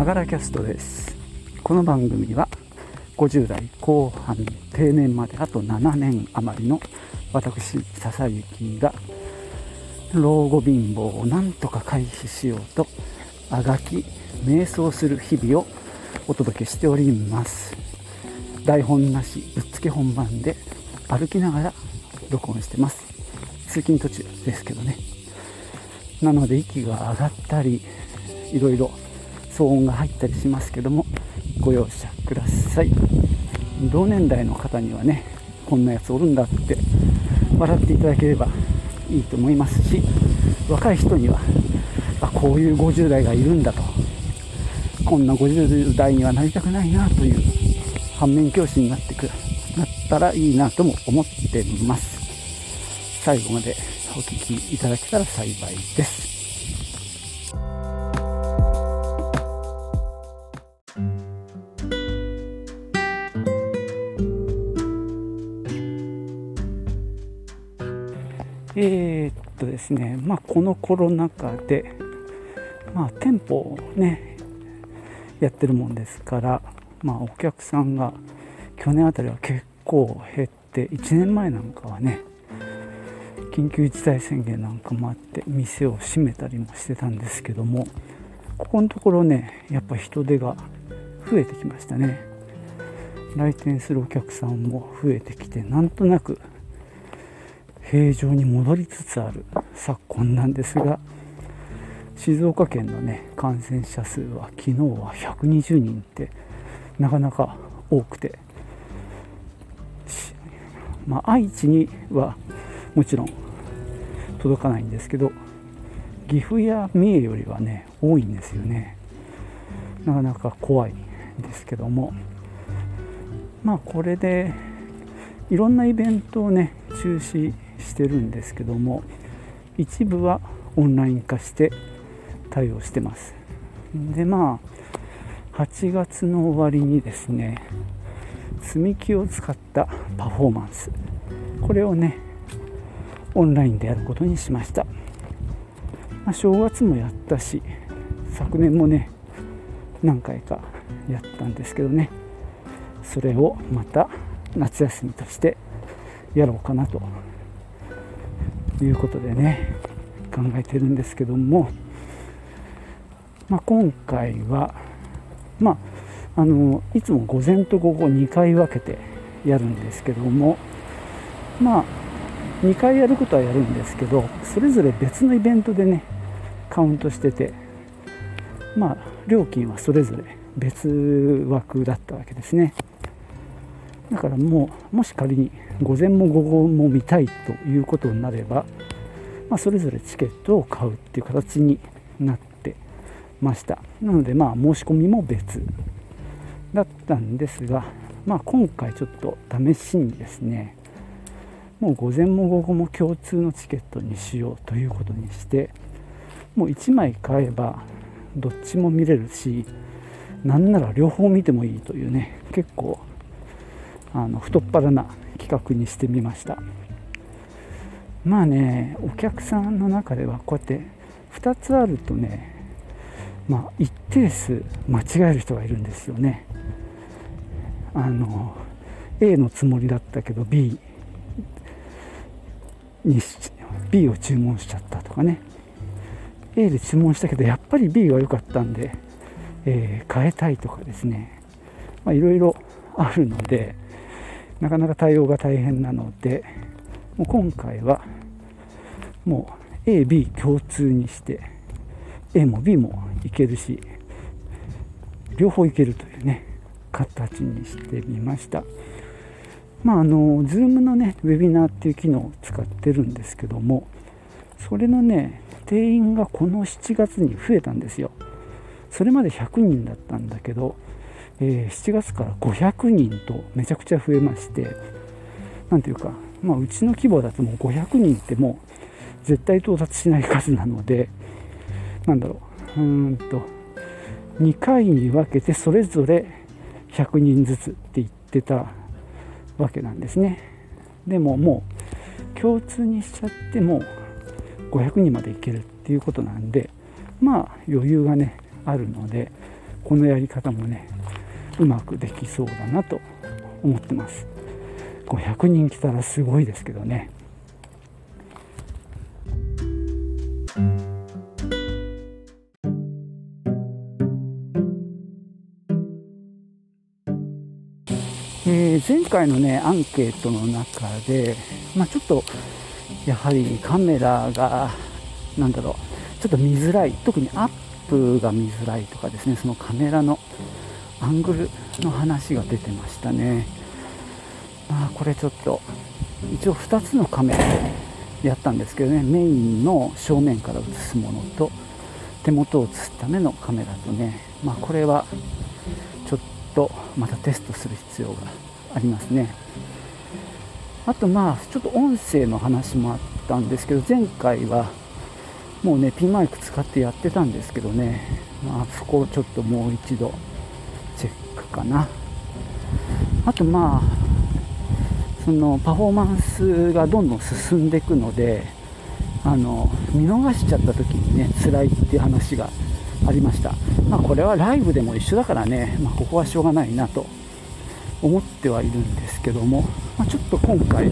ながらキャストです。この番組は50代後半定年まであと7年余りの私笹幸が老後貧乏をなんとか回避しようとあがき瞑想する日々をお届けしております。台本なしぶっつけ本番で歩きながら録音してます。通勤途中ですけどね。なので息が上がったりいろいろ騒音が入ったりしますけどもご容赦ください。同年代の方にはねこんなやつおるんだって笑っていただければいいと思いますし若い人にはあこういう50代がいるんだとこんな50代にはなりたくないなという反面教師になってくなったらいいなとも思ってます。最後までお聴きいただけたら幸いです。えー、っとですね、まあ、このコロナ禍で、まあ、店舗をね、やってるもんですから、まあ、お客さんが去年あたりは結構減って、1年前なんかはね、緊急事態宣言なんかもあって、店を閉めたりもしてたんですけども、ここのところね、やっぱ人手が増えてきましたね。来店するお客さんも増えてきて、なんとなく平常に戻りつつある。昨今なんですが静岡県のね感染者数は昨日は120人ってなかなか多くて、まあ、愛知にはもちろん届かないんですけど岐阜や三重よりはね多いんですよね。なかなか怖いんですけども。まあこれでいろんなイベントをね中止してるんですけども一部はオンライン化して対応してます。でまあ8月の終わりにですね積み木を使ったパフォーマンス。これをねオンラインでやることにしました、まあ、正月もやったし昨年もね何回かやったんですけどねそれをまた夏休みとしてやろうかなということでね考えてるんですけども、まあ、今回は、まあ、あのいつも午前と午後2回分けてやるんですけどもまあ2回やることはやるんですけどそれぞれ別のイベントでねカウントしててまあ料金はそれぞれ別枠だったわけですね。だからもうもし仮に午前も午後も見たいということになれば、まあ、それぞれチケットを買うっていう形になってました。なのでまあ申し込みも別だったんですが、まあ、今回ちょっと試しにですねもう午前も午後も共通のチケットにしようということにしてもう1枚買えばどっちも見れるしなんなら両方見てもいいというね結構あの太っ腹な企画にしてみました。まあねお客さんの中ではこうやって2つあるとねまあ一定数間違える人がいるんですよね。あの A のつもりだったけど B に B を注文しちゃったとかね。A で注文したけどやっぱり B が良かったんで、えー、変えたいとかですね。いろいろあるのでなかなか対応が大変なのでもう今回はもう AB 共通にして A も B もいけるし両方いけるというね形にしてみました。まああの Zoom のねウェビナーっていう機能を使ってるんですけどもそれのね定員がこの7月に増えたんですよ。それまで100人だったんだけどえー、7月から500人とめちゃくちゃ増えまして何ていうか、まあ、うちの規模だともう500人ってもう絶対到達しない数なのでなんだろううんと2回に分けてそれぞれ100人ずつって言ってたわけなんですね。でももう共通にしちゃっても500人までいけるっていうことなんでまあ余裕がねあるのでこのやり方もねうまくできそうだなと思ってます。500人来たらすごいですけどね。えー、前回のねアンケートの中で、まあ、ちょっとやはりカメラがなんだろうちょっと見づらい。特にアップが見づらいとかですねそのカメラのアングルの話が出てましたね。まあこれちょっと一応2つのカメラでやったんですけどね。メインの正面から映すものと手元を映すためのカメラとね。まあこれはちょっとまたテストする必要がありますね。あとまあちょっと音声の話もあったんですけど前回はもうねピンマイク使ってやってたんですけどね。まあそこをちょっともう一度チェックかな。あとまあそのパフォーマンスがどんどん進んでいくのであの見逃しちゃった時にね辛いっていう話がありました、まあ、これはライブでも一緒だからね、まあ、ここはしょうがないなと思ってはいるんですけども、まあ、ちょっと今回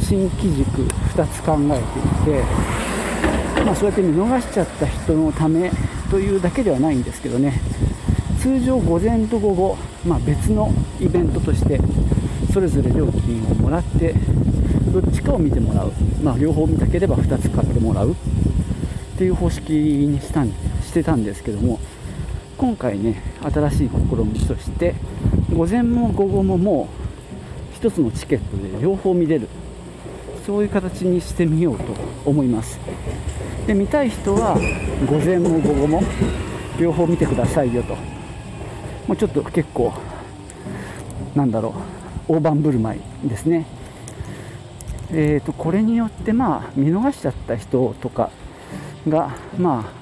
新機軸2つ考えていて、まあ、そうやって見逃しちゃった人のためというだけではないんですけどね。通常午前と午後、まあ、別のイベントとしてそれぞれ料金をもらってどっちかを見てもらう、まあ、両方見たければ2つ買ってもらう。っていう方式にしたんしてたんですけども今回ね新しい試みとして午前も午後ももう1つのチケットで両方見れる。そういう形にしてみようと思います。で見たい人は午前も午後も両方見てくださいよと。もうちょっと結構なんだろう大盤振る舞いですね。えーと、これによってまあ見逃しちゃった人とかがまあ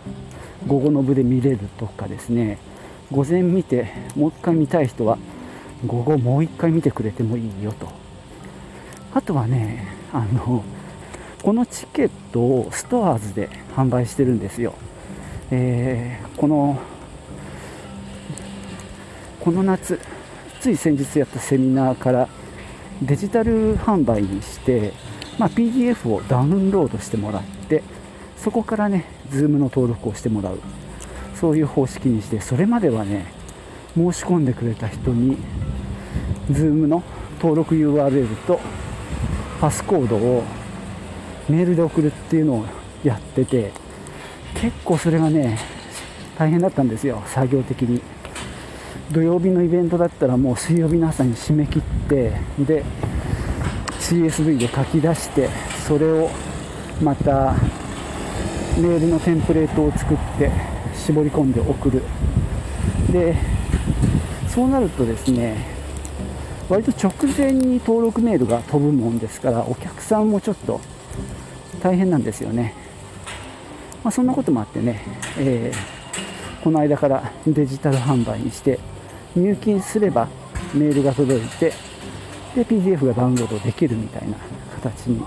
午後の部で見れるとかですね。午前見てもう一回見たい人は午後もう一回見てくれてもいいよと。あとはねあのこのチケットをストアーズで販売してるんですよ、えー、このこの夏つい先日やったセミナーからデジタル販売にして、まあ、PDF をダウンロードしてもらってそこからね Zoom の登録をしてもらう。そういう方式にしてそれまではね申し込んでくれた人に Zoom の登録 URL とパスコードをメールで送るっていうのをやってて結構それがね大変だったんですよ作業的に。土曜日のイベントだったらもう水曜日の朝に締め切ってで CSV で書き出してそれをまたメールのテンプレートを作って絞り込んで送る。でそうなるとですね割と直前に登録メールが飛ぶもんですからお客さんもちょっと大変なんですよね、まあ、そんなこともあってね、えー、この間からデジタル販売にして入金すればメールが届いてで PDF がダウンロードできるみたいな形に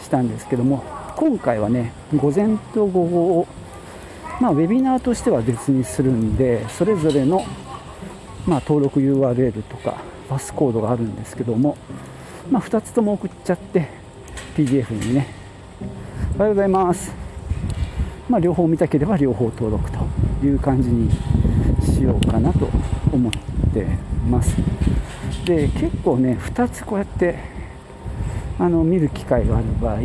したんですけども今回はね午前と午後を、まあ、ウェビナーとしては別にするんでそれぞれの、まあ、登録 URL とかパスコードがあるんですけども、まあ、2つとも送っちゃって PDF にね。おはようございます、まあ、両方見たければ両方登録という感じにしようかなと思ってますで結構ね2つこうやってあの見る機会がある場合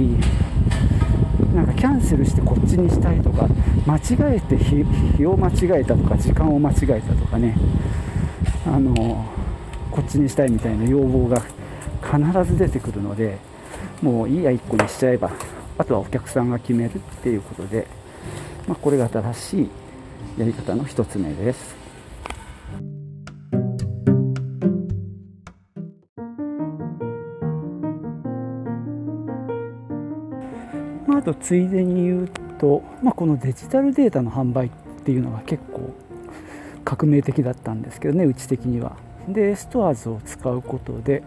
なんかキャンセルしてこっちにしたいとか間違えて日を間違えたとか時間を間違えたとかねあのこっちにしたいみたいな要望が必ず出てくるのでもういいや1個にしちゃえばあとはお客さんが決めるっていうことで、まあ、これが正しいやり方の1つ目です。とついでに言うと、まあ、このデジタルデータの販売っていうのが結構革命的だったんですけどねうち的には。でストアーズを使うことで、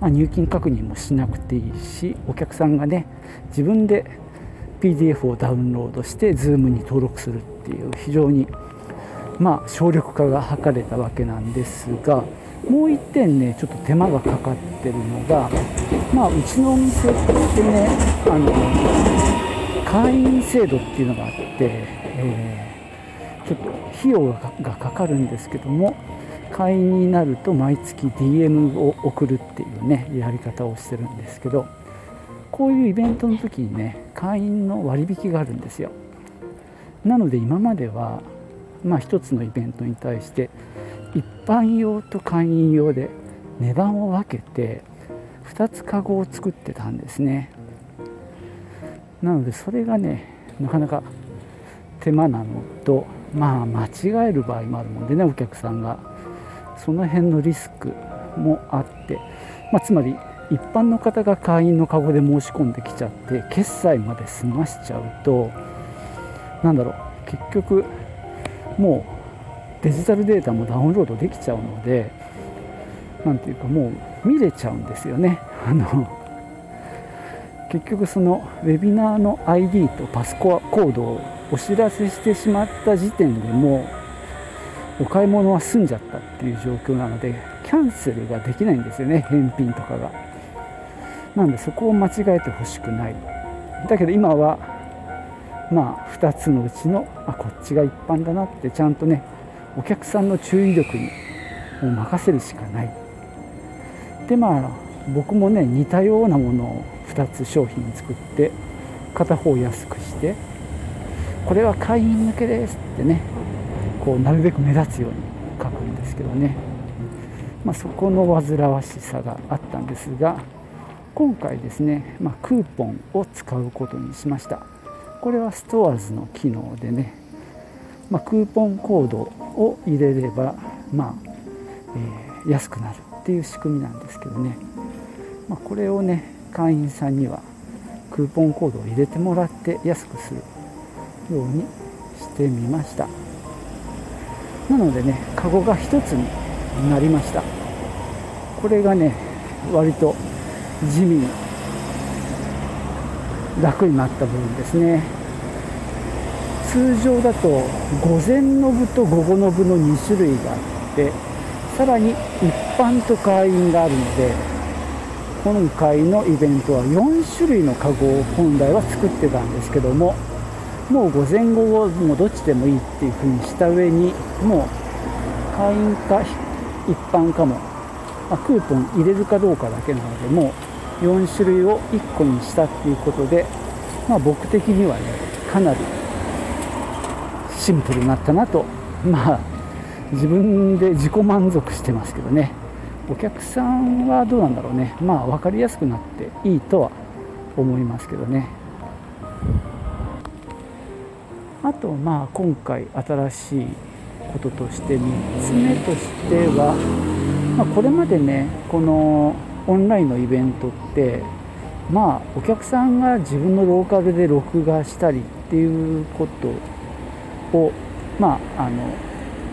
まあ、入金確認もしなくていいしお客さんがね自分で PDF をダウンロードして Zoom に登録するっていう非常にまあ、省力化が図れたわけなんですがもう1点ねちょっと手間がかかってるのが、まあ、うちのお店ってねあの会員制度っていうのがあって、えー、ちょっと費用がかかるんですけども会員になると毎月 DM を送るっていうねやり方をしてるんですけどこういうイベントの時にね会員の割引があるんですよ。なので今まではまあ1つのイベントに対して一般用と会員用で値段を分けて2つカゴを作ってたんですね。なのでそれがねなかなか手間なのとまあ間違える場合もあるもんでねお客さんが。その辺のリスクもあって、まあ、つまり一般の方が会員のカゴで申し込んできちゃって決済まで済ましちゃうとなんだろう結局もうデジタルデータもダウンロードできちゃうので何ていうかもう見れちゃうんですよね。あの結局そのウェビナーの ID とパスコアコードをお知らせしてしまった時点でもうお買い物は済んじゃったっていう状況なのでキャンセルができないんですよね返品とかが。なんでそこを間違えてほしくない。だけど今はまあ2つのうちのあこっちが一般だなってちゃんとねお客さんの注意力にもう任せるしかない。でまあ僕もね似たようなものを2つ商品作って片方安くしてこれは会員向けですってねこうなるべく目立つように書くんですけどね、まあ、そこの煩わしさがあったんですが今回ですね、まあ、クーポンを使うことにしました。これはストアーズの機能でね、まあ、クーポンコードを入れれば、まあえー、安くなるっていう仕組みなんですけどね、まあ、これをね会員さんにはクーポンコードを入れてもらって安くするようにしてみました。なのでねカゴが1つになりました。これがね割と地味に楽になった部分ですね。通常だと午前の部と午後の部の2種類があってさらに一般と会員があるので今回のイベントは4種類のカゴを本来は作ってたんですけどももう午前午後もどっちでもいいっていうふうにした上にもう会員か一般かも、まあ、クーポン入れるかどうかだけなのでもう4種類を1個にしたっていうことで、まあ、僕的にはねかなりシンプルになったなと。まあ自分で自己満足してますけどね。お客さんはどうなんだろうね。まあ分かりやすくなっていいとは思いますけどね。あとまあ今回新しいこととして3つ目としては、まあ、これまでねこのオンラインのイベントってまあお客さんが自分のローカルで録画したりっていうことをまああの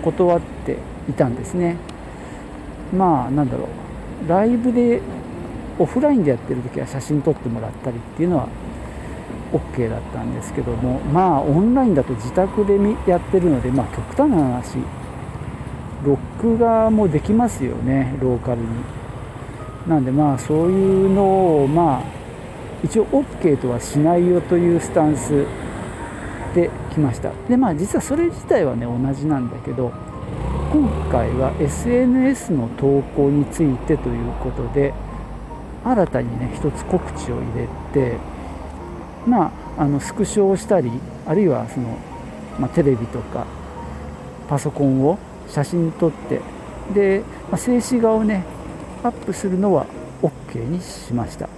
断っていたんですね。まあなんだろう。ライブでオフラインでやってる時は写真撮ってもらったりっていうのは OK だったんですけどもまあオンラインだと自宅でやってるのでまあ極端な話録画もできますよねローカルに。なんでまあそういうのをまあ一応 OK とはしないよというスタンスで来ました。でまあ実はそれ自体はね同じなんだけど今回は SNS の投稿についてということで新たにね一つ告知を入れてまああのスクショをしたりあるいはその、まあ、テレビとかパソコンを写真撮ってで、まあ、静止画をねアップするのは OK にしました。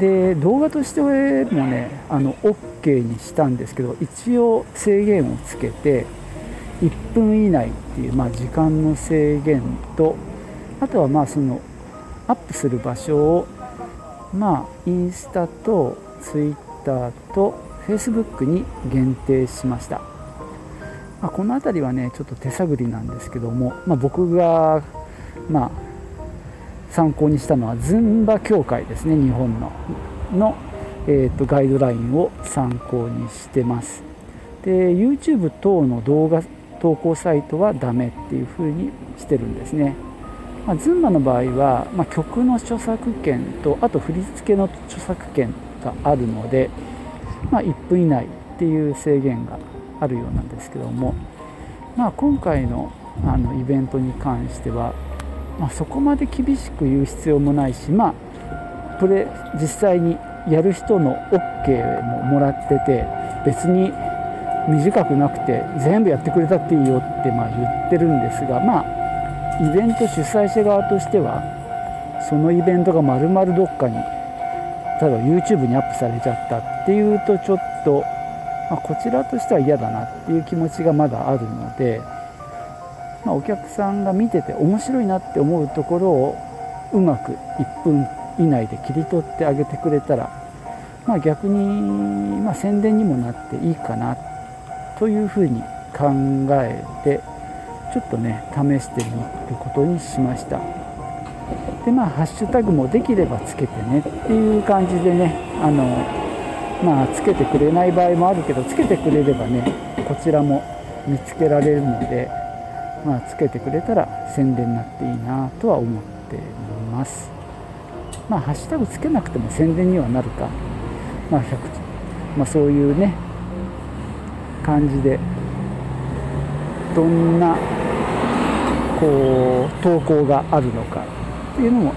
で動画としてもねあの OK にしたんですけど一応制限をつけて1分以内っていう、まあ、時間の制限とあとはまあそのアップする場所をまあインスタとツイッターとフェイスブックに限定しました、まあ、この辺りはねちょっと手探りなんですけども、まあ、僕がまあ参考にしたのはズンバ協会ですね日本の。の、えーと、ガイドラインを参考にしてます。で YouTube 等の動画投稿サイトはダメっていう風にしてるんですね、まあ、ズンマの場合は、まあ、曲の著作権とあと振り付けの著作権があるので、まあ、1分以内っていう制限があるようなんですけども、まあ、今回のあのイベントに関しては、まあ、そこまで厳しく言う必要もないし、まあ、プレ実際にやる人の OK ももらってて別に短くなくて全部やってくれたっていいよってまあ言ってるんですがまあイベント主催者側としてはそのイベントがまるまるどっかに例えば YouTube にアップされちゃったっていうとちょっと、まあ、こちらとしては嫌だなっていう気持ちがまだあるので、まあ、お客さんが見てて面白いなって思うところをうまく1分以内で切り取ってあげてくれたら、まあ、逆に、ま宣伝にもなっていいかなというふうに考えてちょっとね試してみることにしました。でまあハッシュタグもできればつけてねっていう感じでねあのまあつけてくれない場合もあるけどつけてくれればねこちらも見つけられるのでまあつけてくれたら宣伝になっていいなとは思っていますまあハッシュタグつけなくても宣伝にはなるかまあ100まあそういうね感じでどんなこう投稿があるのかっていうのも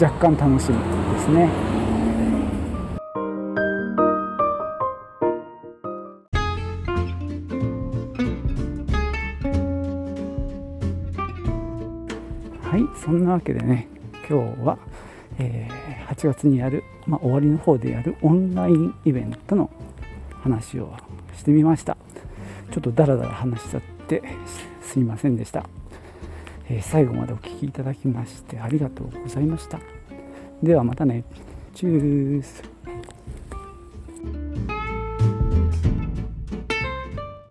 若干楽しみですね。はいそんなわけでね今日は、えー、8月にやる、まあ、終わりの方でやるオンラインイベントの話をしてみました。ちょっとダラダラ話しちゃってすいませんでした、えー、最後までお聴きいただきましてありがとうございました。ではまたね。チュース。